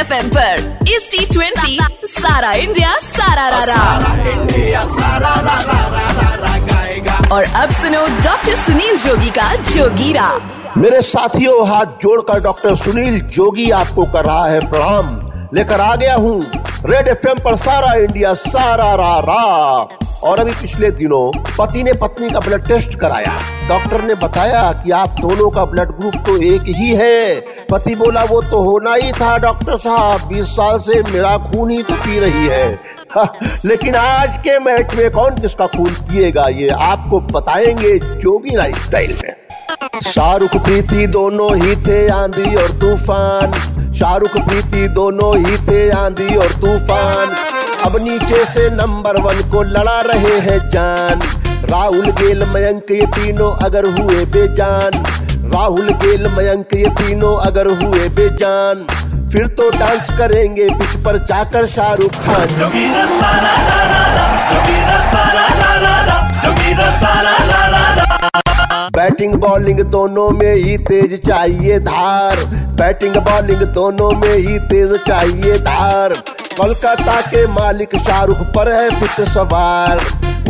F M पर इस T twenty सारा इंडिया सारा रारा। इंडिया सारा रा गाएगा और अब सुनो डॉक्टर सुनील जोगी का जोगीरा मेरे साथियों, हाथ जोड़कर डॉक्टर सुनील जोगी आपको कर रहा है प्रणाम। लेकर आ गया हूँ। रेड एफ़ पर सारा इंडिया सारा रा रा और अभी पिछले दिनों पति ने पत्नी का ब्लड टेस्ट कराया। डॉक्टर ने बताया कि आप दोनों का ब्लड ग्रुप तो एक ही है। पति बोला वो तो होना ही था डॉक्टर साहब। बीस साल से मेरा खून ही तो पी रही है। हाँ, लेकिन आज के मैच में कौन किसका खून पिएगा ये आपको बताएँगे जोगी लाइफ स्टाइल में। शाहरुख प्रीति दोनों ही थे आंधी और तूफ़ान। शाहरुख प्रीति दोनों ही थे आंधी और तूफ़ान। अब नीचे से नंबर वन को लड़ा रहे हैं जान। राहुल गेल, मयंक, ये तीनों अगर हुए बेजान। राहुल गेल, मयंक, ये तीनों अगर हुए बेजान। फिर तो डांस करेंगे पिच पर जाकर शाहरुख खान. बैटिंग, बॉलिंग दोनों में ही तेज चाहिए धार। बैटिंग, बॉलिंग दोनों में ही तेज चाहिए धार। कोलकाता के मालिक शाहरुख पर है फ़िक्र सवार।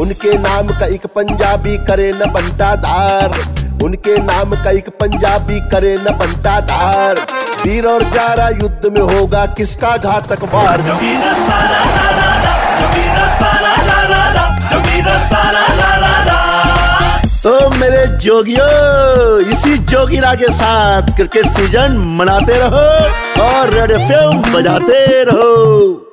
उनके नाम का एक पंजाबी करे न बंटा धार उनके नाम का एक पंजाबी करे न बंटा धार वीर और जारा युद्ध में होगा किसका घातक वार. तो मेरे जोगियों, इसी जोगिरा के साथ क्रिकेट सीज़न मनाते रहो। और रेड एफ़ बजाते रहो।